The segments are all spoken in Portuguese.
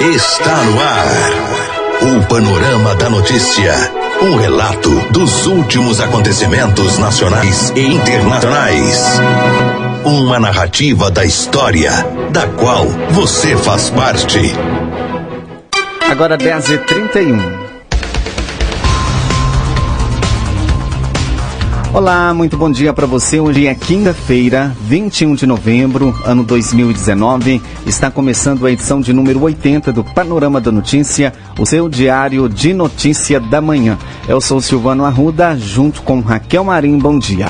Está no ar. O Panorama da Notícia. Um relato dos últimos acontecimentos nacionais e internacionais. Uma narrativa da história, da qual você faz parte. Agora 10h31. Olá, muito bom dia para você. Hoje é quinta-feira, 21 de novembro, ano 2019. Está começando a edição de número 80 do Panorama da Notícia, o seu diário de notícia da manhã. Eu sou Silvano Arruda, junto com Raquel Marim. Bom dia.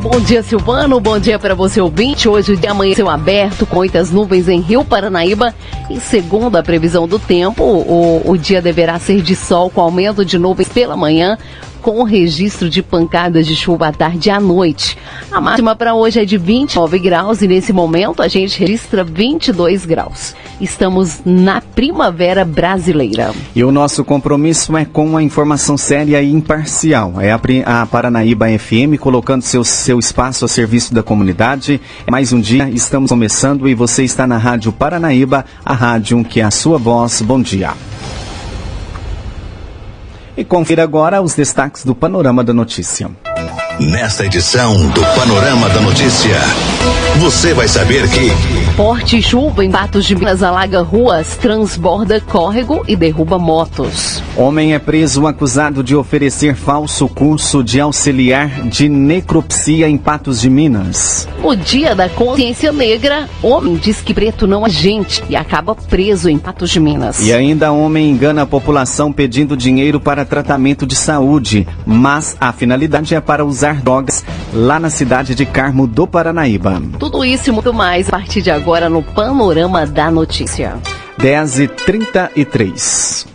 Bom dia, Silvano. Bom dia para você, ouvinte. Hoje o dia amanheceu aberto, com muitas nuvens em Rio Paranaíba. E segundo a previsão do tempo, o, o dia deverá ser de sol, com aumento de nuvens pela manhã com registro de pancadas de chuva à tarde e à noite. A máxima para hoje é de 29 graus e nesse momento a gente registra 22 graus. Estamos na primavera brasileira. E o nosso compromisso é com a informação séria e imparcial. É a, a Paranaíba FM colocando seu, seu espaço a serviço da comunidade. Mais um dia, estamos começando e você está na Rádio Paranaíba, a rádio que é a sua voz. Bom dia. E confira agora os destaques do Panorama da Notícia. Nesta edição do Panorama da Notícia, você vai saber que. Forte chuva em Patos de Minas alaga ruas, transborda córrego e derruba motos. Homem é preso acusado de oferecer falso curso de auxiliar de necropsia em Patos de Minas. O dia da consciência negra, homem diz que preto não é gente e acaba preso em Patos de Minas. E ainda homem engana a população pedindo dinheiro para tratamento de saúde, mas a finalidade é para usar drogas lá na cidade de Carmo do Paranaíba. Tudo isso e muito mais a partir de agora no Panorama da Notícia. 10 e 33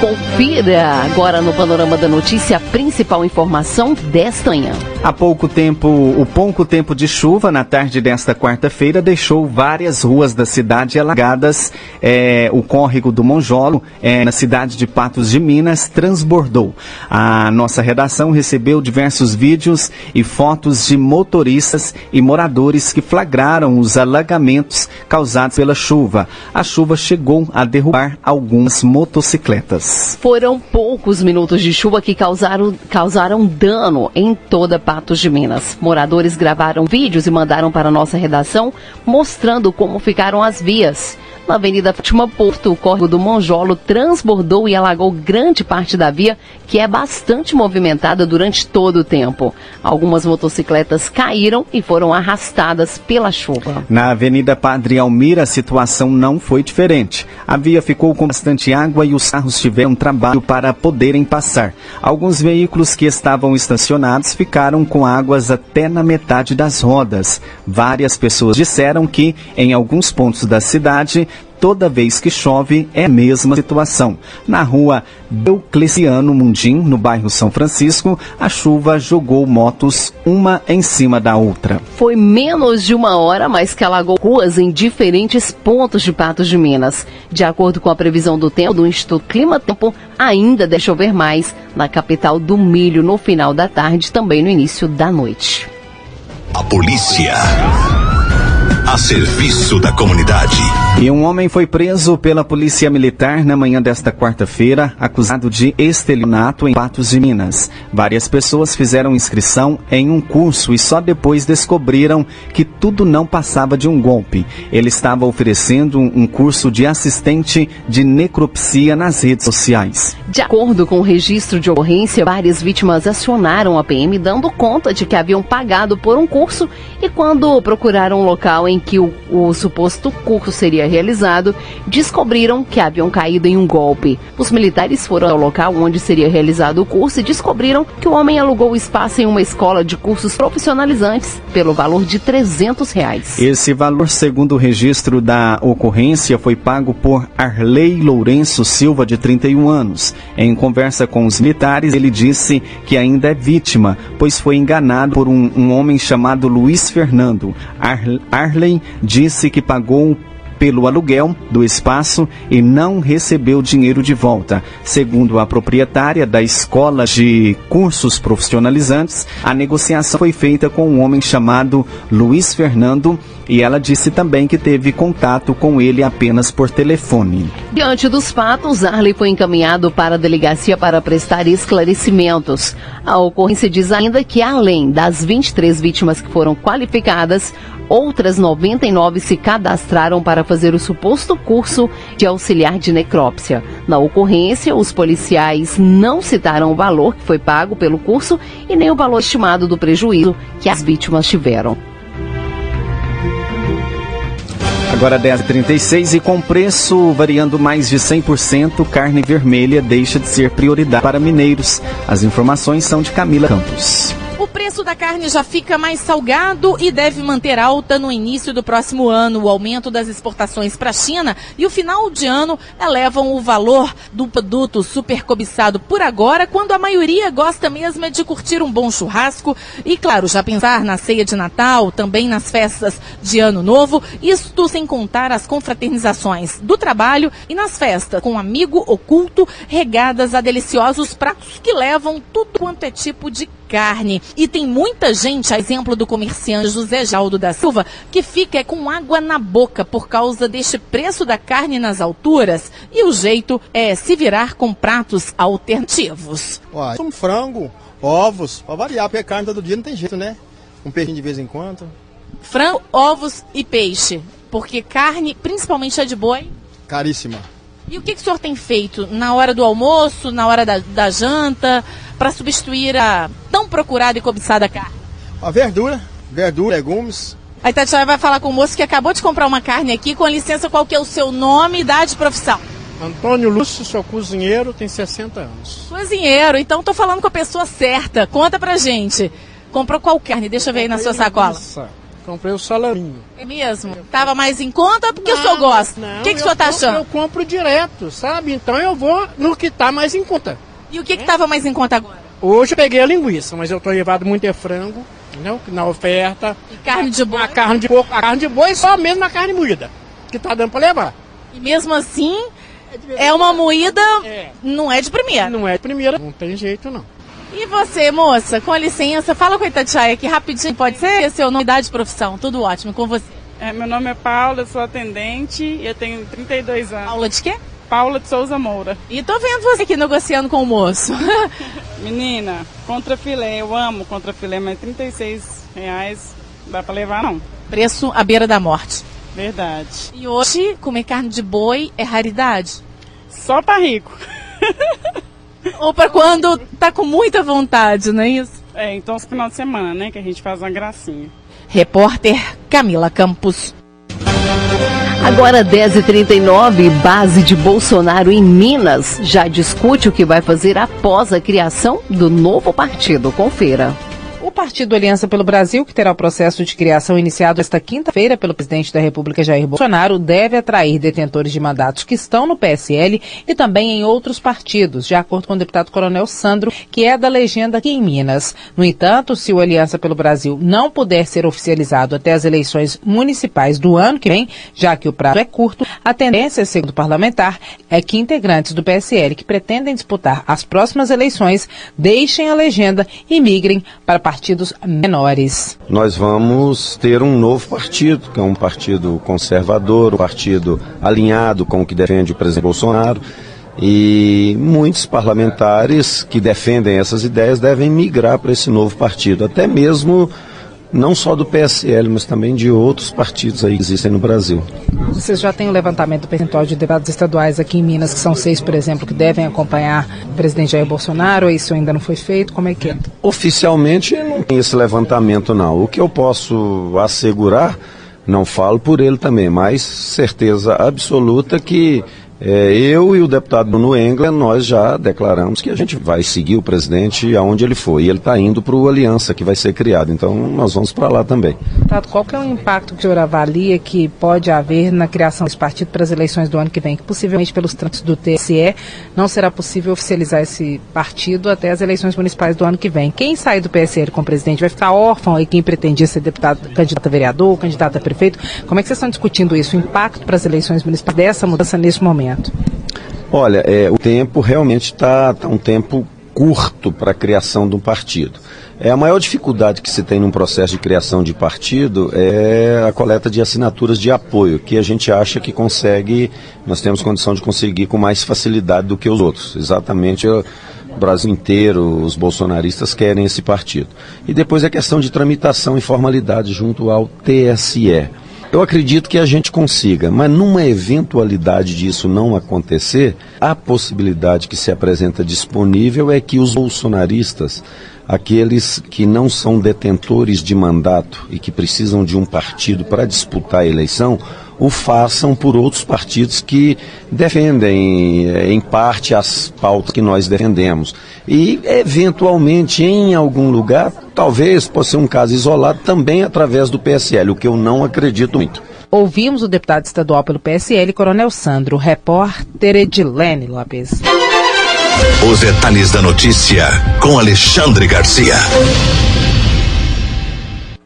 Confira agora no Panorama da Notícia a principal informação desta manhã. Há pouco tempo, o pouco tempo de chuva na tarde desta quarta-feira deixou várias ruas da cidade alagadas. É, o córrego do Monjolo, é, na cidade de Patos de Minas, transbordou. A nossa redação recebeu diversos vídeos e fotos de motoristas e moradores que flagraram os alagamentos causados pela chuva. A chuva chegou a derrubar algumas motocicletas. Foram poucos minutos de chuva que causaram, causaram dano em toda Patos de Minas. Moradores gravaram vídeos e mandaram para nossa redação mostrando como ficaram as vias. Na Avenida Fátima Porto, o córrego do Monjolo transbordou e alagou grande parte da via, que é bastante movimentada durante todo o tempo. Algumas motocicletas caíram e foram arrastadas pela chuva. Na Avenida Padre Almira, a situação não foi diferente. A via ficou com bastante água e os carros tiveram trabalho para poderem passar. Alguns veículos que estavam estacionados ficaram com águas até na metade das rodas. Várias pessoas disseram que, em alguns pontos da cidade, toda vez que chove é a mesma situação. Na rua Eucleciano Mundim, no bairro São Francisco, a chuva jogou motos uma em cima da outra. Foi menos de uma hora, mas que alagou ruas em diferentes pontos de Patos de Minas. De acordo com a previsão do tempo do Instituto Clima Tempo, ainda deve chover mais na capital do milho no final da tarde, também no início da noite. A polícia a serviço da comunidade. E um homem foi preso pela Polícia Militar na manhã desta quarta-feira, acusado de estelionato em Patos de Minas. Várias pessoas fizeram inscrição em um curso e só depois descobriram que tudo não passava de um golpe. Ele estava oferecendo um curso de assistente de necropsia nas redes sociais. De acordo com o registro de ocorrência, várias vítimas acionaram a PM dando conta de que haviam pagado por um curso e quando procuraram um local em que o, o, suposto curso seria realizado, descobriram que haviam caído em um golpe. Os militares foram ao local onde seria realizado o curso e descobriram que o homem alugou o espaço em uma escola de cursos profissionalizantes pelo valor de 300 reais. Esse valor, segundo o registro da ocorrência, foi pago por Arley Lourenço Silva, de 31 anos. Em conversa com os militares, ele disse que ainda é vítima, pois foi enganado por um, um homem chamado Luiz Fernando. Ar Arley disse que pagou pelo aluguel do espaço e não recebeu dinheiro de volta. Segundo a proprietária da escola de cursos profissionalizantes, a negociação foi feita com um homem chamado Luiz Fernando e ela disse também que teve contato com ele apenas por telefone. Diante dos fatos, Arley foi encaminhado para a delegacia para prestar esclarecimentos. A ocorrência diz ainda que, além das 23 vítimas que foram qualificadas, outras 99 se cadastraram para fazer o suposto curso de auxiliar de necrópsia. Na ocorrência, os policiais não citaram o valor que foi pago pelo curso e nem o valor estimado do prejuízo que as vítimas tiveram. Agora 10h36 e com preço variando mais de 100%, carne vermelha deixa de ser prioridade para mineiros. As informações são de Camila Campos preço da carne já fica mais salgado e deve manter alta no início do próximo ano. O aumento das exportações para a China e o final de ano elevam o valor do produto super cobiçado por agora, quando a maioria gosta mesmo é de curtir um bom churrasco e, claro, já pensar na ceia de Natal, também nas festas de Ano Novo, isto sem contar as confraternizações do trabalho e nas festas com amigo oculto, regadas a deliciosos pratos que levam tudo quanto é tipo de carne. E tem muita gente, a exemplo do comerciante José Jaldo da Silva, que fica com água na boca por causa deste preço da carne nas alturas. E o jeito é se virar com pratos alternativos. Uai, um frango, ovos, para variar, porque carne todo dia não tem jeito, né? Um peixinho de vez em quando. Frango, ovos e peixe. Porque carne, principalmente a de boi. Caríssima. E o que, que o senhor tem feito na hora do almoço, na hora da, da janta? Para substituir a tão procurada e cobiçada carne? A verdura, verdura, legumes. A Itatiaia vai falar com o moço que acabou de comprar uma carne aqui. Com licença, qual que é o seu nome, idade e profissão? Antônio Lúcio, sou cozinheiro, tem 60 anos. Cozinheiro, então tô falando com a pessoa certa. Conta pra gente. Comprou qual carne? Deixa eu ver aí na sua sacola. Comprei o salaminho. É mesmo? Tava mais em conta porque não, o senhor gosta? O que, que o senhor tá achando? Eu compro direto, sabe? Então eu vou no que tá mais em conta. E o que estava mais em conta agora? Hoje eu peguei a linguiça, mas eu estou levado muito é frango, entendeu? Na oferta. E carne de boi? A carne de porco, a carne de boi só mesmo a carne moída, que tá dando para levar. E mesmo assim, é uma moída, é. não é de primeira. Não é de primeira, não tem jeito não. E você, moça, com licença, fala com a Itatiaia aqui rapidinho, pode ser? Seu nome, idade, profissão, tudo ótimo, com você. É, meu nome é Paula, eu sou atendente e eu tenho 32 anos. Paula de quê? Paula de Souza Moura. E tô vendo você aqui negociando com o moço. Menina, contra filé, eu amo contra filé, mas 36 reais dá pra levar não. Preço à beira da morte. Verdade. E hoje, comer carne de boi é raridade? Só pra rico. Ou pra quando tá com muita vontade, não é isso? É, então esse final de semana, né, que a gente faz uma gracinha. Repórter Camila Campos. Agora 10h39, base de Bolsonaro em Minas já discute o que vai fazer após a criação do novo partido. Confira. Partido Aliança pelo Brasil, que terá o processo de criação iniciado esta quinta-feira pelo presidente da República Jair Bolsonaro, deve atrair detentores de mandatos que estão no PSL e também em outros partidos, de acordo com o deputado Coronel Sandro, que é da legenda aqui em Minas. No entanto, se o Aliança pelo Brasil não puder ser oficializado até as eleições municipais do ano que vem, já que o prazo é curto, a tendência, segundo o parlamentar, é que integrantes do PSL que pretendem disputar as próximas eleições deixem a legenda e migrem para partidos partidos menores. Nós vamos ter um novo partido, que é um partido conservador, um partido alinhado com o que defende o presidente Bolsonaro. E muitos parlamentares que defendem essas ideias devem migrar para esse novo partido, até mesmo não só do PSL, mas também de outros partidos aí que existem no Brasil. Vocês já têm o levantamento do percentual de deputados estaduais aqui em Minas, que são seis, por exemplo, que devem acompanhar o presidente Jair Bolsonaro, ou isso ainda não foi feito? Como é que é? Oficialmente não tem esse levantamento não. O que eu posso assegurar, não falo por ele também, mas certeza absoluta que É, eu e o deputado Bruno Engler, nós já declaramos que a gente vai seguir o presidente aonde ele for. E ele está indo para o Aliança, que vai ser criado. Então, nós vamos para lá também. Deputado, qual que é o impacto que o senhor avalia que pode haver na criação desse partido para as eleições do ano que vem? Que possivelmente pelos trâmites do TSE não será possível oficializar esse partido até as eleições municipais do ano que vem. Quem sair do PSL com o presidente vai ficar órfão e quem pretendia ser deputado, candidato a vereador, candidato a prefeito. Como é que vocês estão discutindo isso, o impacto para as eleições municipais dessa mudança nesse momento? Olha, é, o tempo realmente está tá um tempo curto para a criação de um partido. É a maior dificuldade que se tem num processo de criação de partido é a coleta de assinaturas de apoio, que a gente acha que consegue, nós temos condição de conseguir com mais facilidade do que os outros. Exatamente o Brasil inteiro, os bolsonaristas querem esse partido. E depois é questão de tramitação e formalidade junto ao TSE. Eu acredito que a gente consiga, mas numa eventualidade disso não acontecer, a possibilidade que se apresenta disponível é que os bolsonaristas, aqueles que não são detentores de mandato e que precisam de um partido para disputar a eleição, o façam por outros partidos que defendem, eh, em parte, as pautas que nós defendemos. E, eventualmente, em algum lugar, talvez possa ser um caso isolado também através do PSL, o que eu não acredito muito. Ouvimos o deputado estadual pelo PSL, Coronel Sandro, repórter Edilene Lopes. Os detalhes da notícia com Alexandre Garcia.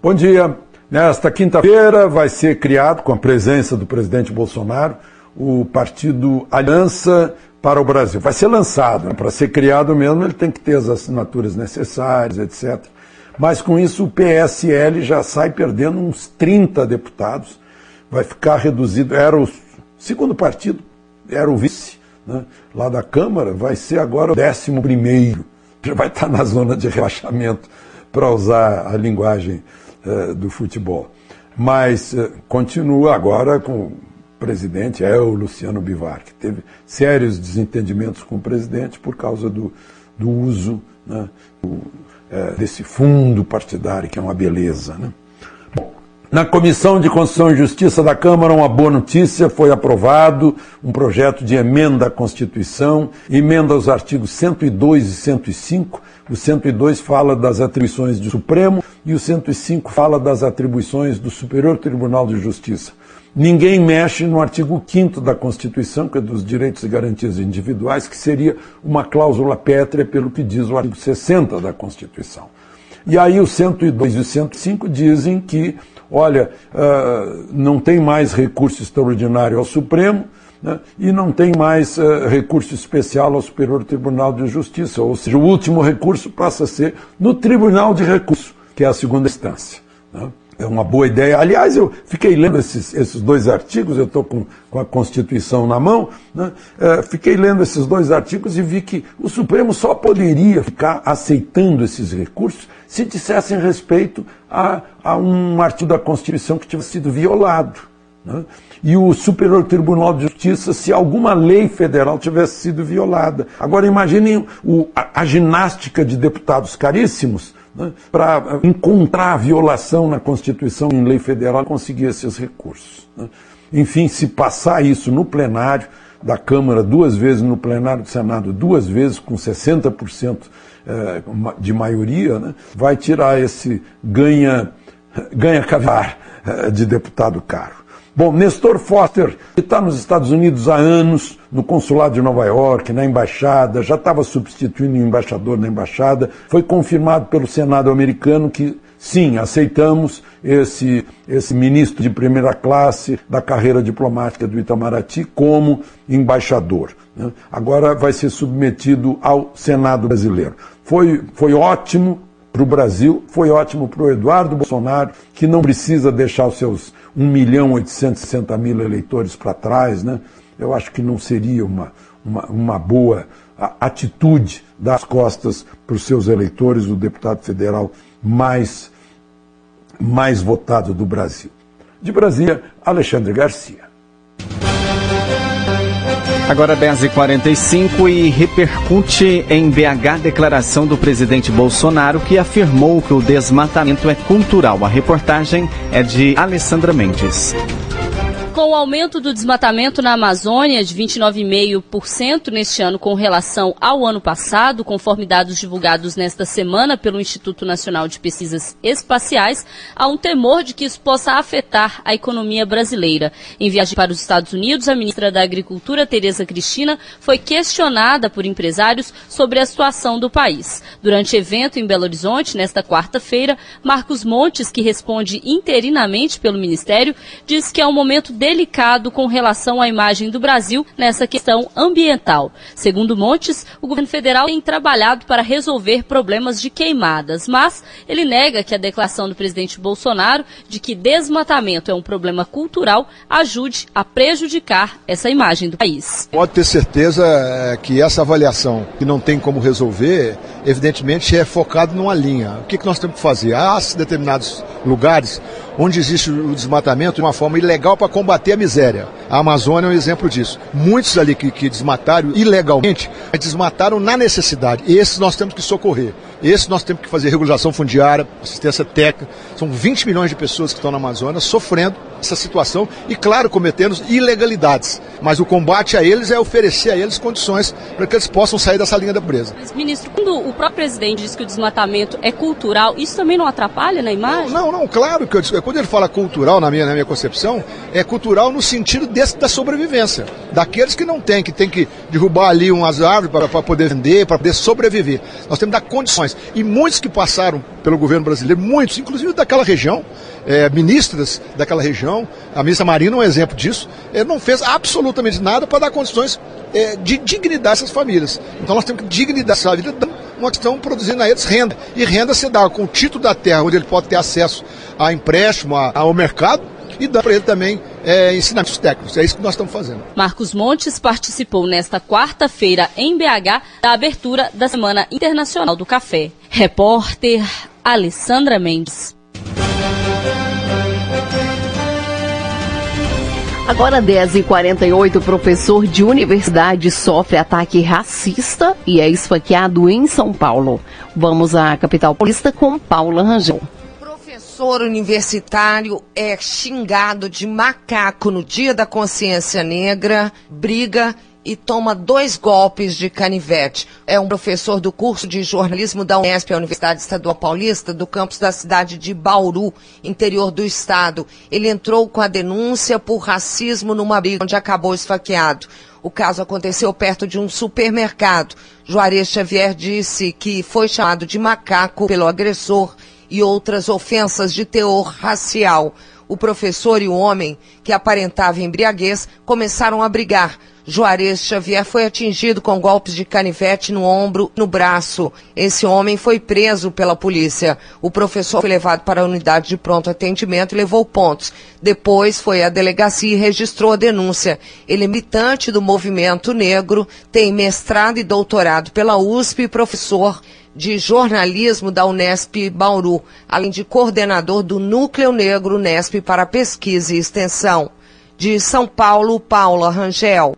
Bom dia. Nesta quinta-feira vai ser criado, com a presença do presidente Bolsonaro, o partido Aliança para o Brasil. Vai ser lançado, né? para ser criado mesmo, ele tem que ter as assinaturas necessárias, etc. Mas com isso o PSL já sai perdendo uns 30 deputados, vai ficar reduzido. Era o segundo partido, era o vice né? lá da Câmara, vai ser agora o décimo primeiro. Já vai estar na zona de relaxamento, para usar a linguagem eh, do futebol. Mas eh, continua agora com o presidente, é o Luciano Bivar, que teve sérios desentendimentos com o presidente por causa do, do uso né, eh, desse fundo partidário, que é uma beleza. Né? Na Comissão de Constituição e Justiça da Câmara, uma boa notícia: foi aprovado um projeto de emenda à Constituição, emenda aos artigos 102 e 105. O 102 fala das atribuições do Supremo e o 105 fala das atribuições do Superior Tribunal de Justiça. Ninguém mexe no artigo 5 da Constituição, que é dos direitos e garantias individuais, que seria uma cláusula pétrea pelo que diz o artigo 60 da Constituição. E aí o 102 e o 105 dizem que olha, uh, não tem mais recurso extraordinário ao Supremo né, e não tem mais uh, recurso especial ao Superior Tribunal de Justiça, ou seja, o último recurso passa a ser no Tribunal de Recurso, que é a segunda instância. Né. É uma boa ideia. Aliás, eu fiquei lendo esses, esses dois artigos, eu estou com, com, a Constituição na mão, né? é, fiquei lendo esses dois artigos e vi que o Supremo só poderia ficar aceitando esses recursos se dissessem respeito a, a um artigo da Constituição que tivesse sido violado. Né? E o Superior Tribunal de Justiça, se alguma lei federal tivesse sido violada. Agora imaginem o, a, a ginástica de deputados caríssimos né, para encontrar a violação na Constituição em lei federal conseguir esses recursos. Né. Enfim, se passar isso no plenário da Câmara duas vezes, no plenário do Senado duas vezes, com 60% eh, de maioria, né, vai tirar esse ganha, ganha cavar eh, de deputado caro. Bom, Nestor Foster, que está nos Estados Unidos há anos, no consulado de Nova York, na embaixada, já estava substituindo o embaixador na embaixada, foi confirmado pelo Senado americano que sim, aceitamos esse, esse ministro de primeira classe da carreira diplomática do Itamaraty como embaixador. Né? Agora vai ser submetido ao Senado brasileiro. Foi, foi ótimo para o Brasil, foi ótimo para o Eduardo Bolsonaro, que não precisa deixar os seus 1 milhão 860 mil eleitores para trás, né? Eu acho que não seria uma, uma, uma boa atitude das costas para os seus eleitores, o deputado federal mais, mais votado do Brasil. De Brasília, Alexandre Garcia. Agora 10h45 e repercute em BH declaração do presidente Bolsonaro que afirmou que o desmatamento é cultural. A reportagem é de Alessandra Mendes. Com o aumento do desmatamento na Amazônia de 29,5% neste ano com relação ao ano passado, conforme dados divulgados nesta semana pelo Instituto Nacional de Pesquisas Espaciais, há um temor de que isso possa afetar a economia brasileira. Em viagem para os Estados Unidos, a ministra da Agricultura, Tereza Cristina, foi questionada por empresários sobre a situação do país. Durante evento em Belo Horizonte, nesta quarta-feira, Marcos Montes, que responde interinamente pelo Ministério, disse que é um momento delicado com relação à imagem do Brasil nessa questão ambiental. Segundo Montes, o governo federal tem trabalhado para resolver problemas de queimadas, mas ele nega que a declaração do presidente Bolsonaro de que desmatamento é um problema cultural ajude a prejudicar essa imagem do país. Pode ter certeza é, que essa avaliação que não tem como resolver, evidentemente é focado numa linha. O que nós temos que fazer? Há determinados lugares onde existe o desmatamento de uma forma ilegal para combater a miséria. A Amazônia é um exemplo disso. Muitos ali que, que desmataram ilegalmente, desmataram na necessidade. Esses nós temos que socorrer. Esse nós temos que fazer regularização fundiária, assistência técnica. São 20 milhões de pessoas que estão na Amazônia sofrendo essa situação e, claro, cometendo ilegalidades. Mas o combate a eles é oferecer a eles condições para que eles possam sair dessa linha da presa. Mas, ministro, quando o próprio presidente diz que o desmatamento é cultural, isso também não atrapalha na imagem? Não, não, não claro que eu, quando ele fala cultural, na minha, na minha concepção, é cultural no sentido desse, da sobrevivência. Daqueles que não têm, que tem que derrubar ali umas árvores para poder vender, para poder sobreviver. Nós temos que dar condições. E muitos que passaram pelo governo brasileiro, muitos, inclusive daquela região, é, ministras daquela região, a ministra Marina é um exemplo disso, é, não fez absolutamente nada para dar condições é, de dignidade a essas famílias. Então nós temos que dignidade essa vida, uma questão produzindo a eles renda. E renda se dá com o título da terra, onde ele pode ter acesso a empréstimo, a, ao mercado, e dá para ele também é, ensinamentos técnicos. É isso que nós estamos fazendo. Marcos Montes participou nesta quarta-feira em BH da abertura da Semana Internacional do Café. Repórter Alessandra Mendes. Agora 10h48, professor de universidade sofre ataque racista e é esfaqueado em São Paulo. Vamos à capital paulista com Paula Rangel. Professor universitário é xingado de macaco no Dia da Consciência Negra, briga e toma dois golpes de canivete. É um professor do curso de jornalismo da Unesp, a Universidade Estadual Paulista, do campus da cidade de Bauru, interior do estado. Ele entrou com a denúncia por racismo numa briga onde acabou esfaqueado. O caso aconteceu perto de um supermercado. Juarez Xavier disse que foi chamado de macaco pelo agressor e outras ofensas de teor racial. O professor e o homem, que aparentava embriaguez, começaram a brigar. Juarez Xavier foi atingido com golpes de canivete no ombro e no braço. Esse homem foi preso pela polícia. O professor foi levado para a unidade de pronto atendimento e levou pontos. Depois foi à delegacia e registrou a denúncia. Ele é militante do movimento negro, tem mestrado e doutorado pela USP e professor de jornalismo da Unesp Bauru, além de coordenador do Núcleo Negro Unesp para Pesquisa e Extensão. De São Paulo, Paula Rangel.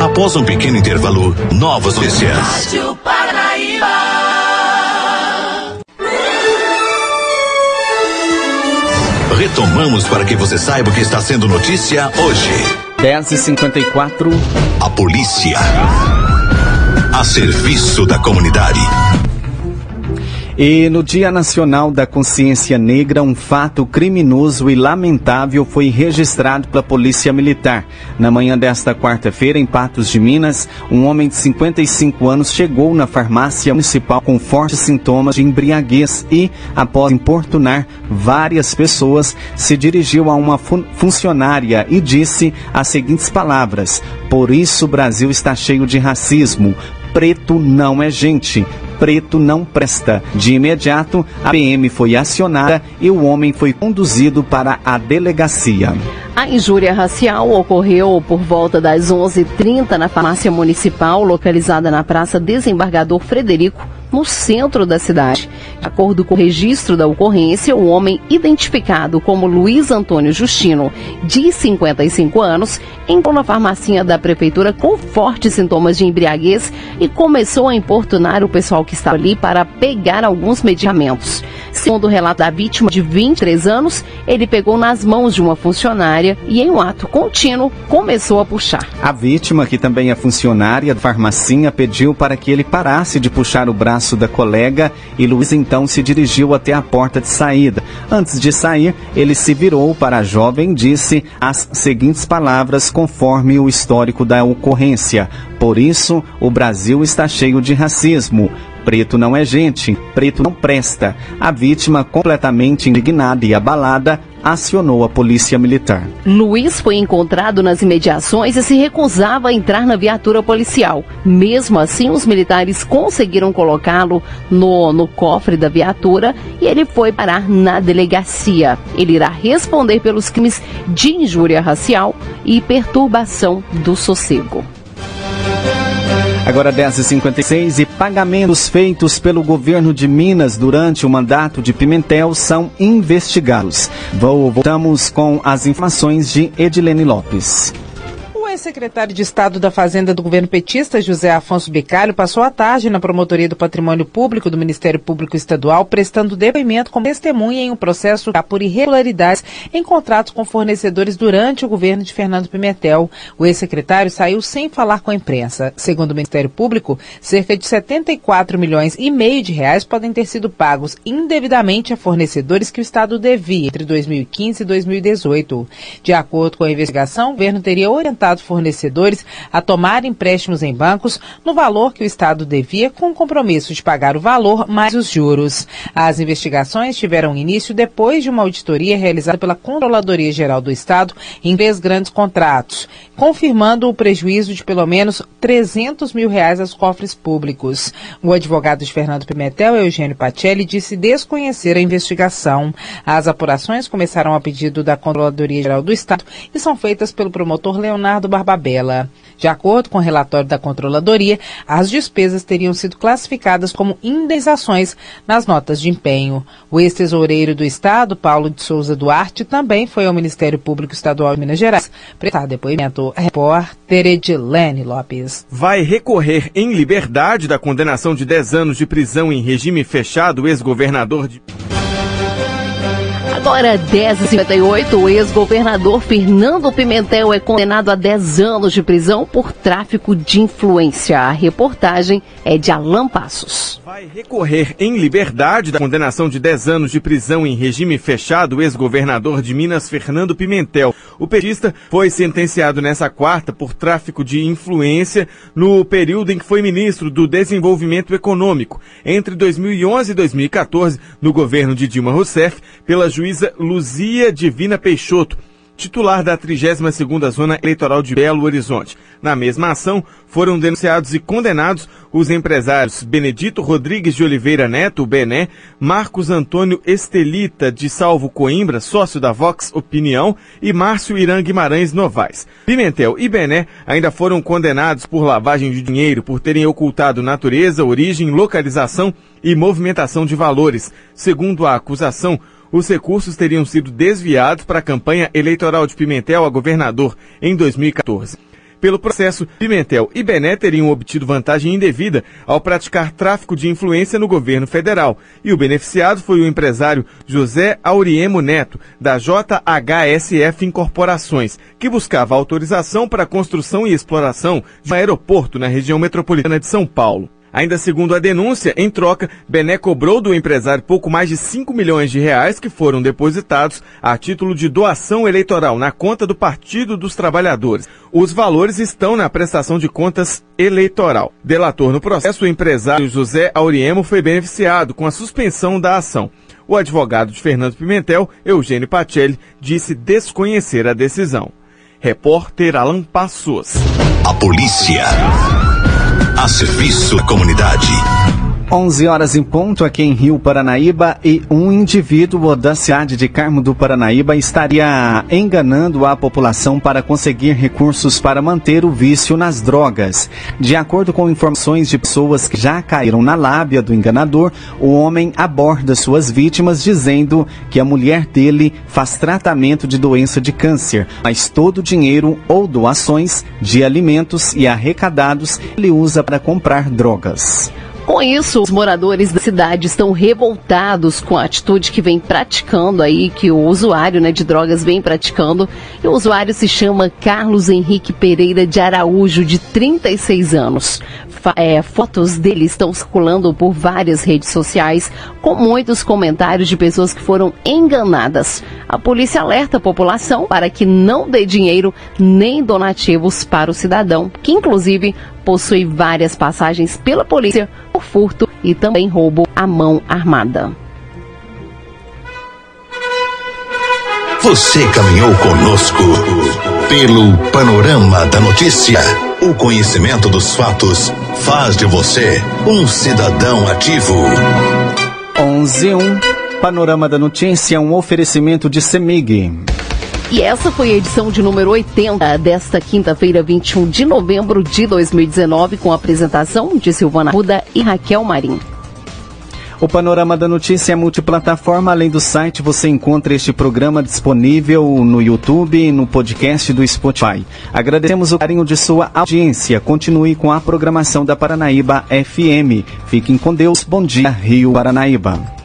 Após um pequeno intervalo, novas notícias. Rádio. Retomamos para que você saiba o que está sendo notícia hoje. 10h54. A polícia. A serviço da comunidade. E no Dia Nacional da Consciência Negra, um fato criminoso e lamentável foi registrado pela Polícia Militar. Na manhã desta quarta-feira, em Patos de Minas, um homem de 55 anos chegou na farmácia municipal com fortes sintomas de embriaguez e, após importunar várias pessoas, se dirigiu a uma fun funcionária e disse as seguintes palavras: Por isso o Brasil está cheio de racismo. Preto não é gente preto não presta. De imediato, a PM foi acionada e o homem foi conduzido para a delegacia. A injúria racial ocorreu por volta das 11h30 na farmácia municipal, localizada na Praça Desembargador Frederico, no centro da cidade. De acordo com o registro da ocorrência, o homem identificado como Luiz Antônio Justino, de 55 anos, entrou na farmacinha da prefeitura com fortes sintomas de embriaguez e começou a importunar o pessoal que estava ali para pegar alguns medicamentos. Segundo o relato da vítima de 23 anos, ele pegou nas mãos de uma funcionária e, em um ato contínuo, começou a puxar. A vítima, que também é funcionária da farmacinha, pediu para que ele parasse de puxar o braço da colega e Luiz então se dirigiu até a porta de saída. Antes de sair, ele se virou para a jovem e disse as seguintes palavras conforme o histórico da ocorrência. Por isso, o Brasil está cheio de racismo. Preto não é gente, preto não presta. A vítima, completamente indignada e abalada, acionou a polícia militar. Luiz foi encontrado nas imediações e se recusava a entrar na viatura policial. Mesmo assim, os militares conseguiram colocá-lo no, no cofre da viatura e ele foi parar na delegacia. Ele irá responder pelos crimes de injúria racial e perturbação do sossego. Agora 10h56 e pagamentos feitos pelo governo de Minas durante o mandato de Pimentel são investigados. Voltamos com as informações de Edilene Lopes. Ex-secretário de Estado da Fazenda do governo petista, José Afonso Bicalho, passou a tarde na Promotoria do Patrimônio Público do Ministério Público Estadual, prestando depoimento como testemunha em um processo por irregularidades em contratos com fornecedores durante o governo de Fernando Pimentel. O ex-secretário saiu sem falar com a imprensa. Segundo o Ministério Público, cerca de 74 milhões e meio de reais podem ter sido pagos indevidamente a fornecedores que o Estado devia entre 2015 e 2018. De acordo com a investigação, o governo teria orientado fornecedores a tomar empréstimos em bancos no valor que o Estado devia, com o compromisso de pagar o valor mais os juros. As investigações tiveram início depois de uma auditoria realizada pela Controladoria Geral do Estado em três grandes contratos, confirmando o prejuízo de pelo menos 300 mil reais aos cofres públicos. O advogado de Fernando Pimentel, Eugênio Pacelli, disse desconhecer a investigação. As apurações começaram a pedido da Controladoria Geral do Estado e são feitas pelo promotor Leonardo Barbabella. De acordo com o relatório da Controladoria, as despesas teriam sido classificadas como indenizações nas notas de empenho. O ex-tesoureiro do Estado, Paulo de Souza Duarte, também foi ao Ministério Público Estadual de Minas Gerais prestar depoimento. Repórter Edilene Lopes. Vai recorrer em liberdade da condenação de 10 anos de prisão em regime fechado o ex-governador de. Agora, 10h58, o ex-governador Fernando Pimentel é condenado a 10 anos de prisão por tráfico de influência. A reportagem é de Alan Passos. Vai recorrer em liberdade da condenação de 10 anos de prisão em regime fechado o ex-governador de Minas, Fernando Pimentel. O petista foi sentenciado nessa quarta por tráfico de influência no período em que foi ministro do Desenvolvimento Econômico, entre 2011 e 2014, no governo de Dilma Rousseff, pela juíza Luzia Divina Peixoto, titular da 32ª Zona Eleitoral de Belo Horizonte. Na mesma ação, foram denunciados e condenados os empresários Benedito Rodrigues de Oliveira Neto, Bené, Marcos Antônio Estelita de Salvo Coimbra, sócio da Vox Opinião, e Márcio Irã Guimarães Novaes. Pimentel e Bené ainda foram condenados por lavagem de dinheiro por terem ocultado natureza, origem, localização e movimentação de valores. Segundo a acusação, os recursos teriam sido desviados para a campanha eleitoral de Pimentel a governador em 2014. Pelo processo, Pimentel e Bené teriam obtido vantagem indevida ao praticar tráfico de influência no governo federal. E o beneficiado foi o empresário José Auriemo Neto, da JHSF Incorporações, que buscava autorização para a construção e exploração de um aeroporto na região metropolitana de São Paulo. Ainda segundo a denúncia, em troca, Bené cobrou do empresário pouco mais de 5 milhões de reais que foram depositados a título de doação eleitoral na conta do Partido dos Trabalhadores. Os valores estão na prestação de contas eleitoral. Delator no processo, o empresário José Auriemo foi beneficiado com a suspensão da ação. O advogado de Fernando Pimentel, Eugênio Pacelli, disse desconhecer a decisão. Repórter Alan Passos. A polícia a serviço da comunidade. 11 horas em ponto aqui em Rio Paranaíba e um indivíduo da cidade de Carmo do Paranaíba estaria enganando a população para conseguir recursos para manter o vício nas drogas. De acordo com informações de pessoas que já caíram na lábia do enganador, o homem aborda suas vítimas dizendo que a mulher dele faz tratamento de doença de câncer, mas todo o dinheiro ou doações de alimentos e arrecadados ele usa para comprar drogas. Com isso, os moradores da cidade estão revoltados com a atitude que vem praticando aí, que o usuário né, de drogas vem praticando. E o usuário se chama Carlos Henrique Pereira de Araújo, de 36 anos. É, fotos dele estão circulando por várias redes sociais, com muitos comentários de pessoas que foram enganadas. A polícia alerta a população para que não dê dinheiro nem donativos para o cidadão, que inclusive possui várias passagens pela polícia por furto e também roubo à mão armada. Você caminhou conosco pelo panorama da notícia. O conhecimento dos fatos faz de você um cidadão ativo. 11 1 Panorama da Notícia, um oferecimento de Semig. E essa foi a edição de número 80 desta quinta-feira, 21 de novembro de 2019, com a apresentação de Silvana Ruda e Raquel Marim. O Panorama da Notícia é multiplataforma. Além do site, você encontra este programa disponível no YouTube e no podcast do Spotify. Agradecemos o carinho de sua audiência. Continue com a programação da Paranaíba FM. Fiquem com Deus. Bom dia, Rio Paranaíba.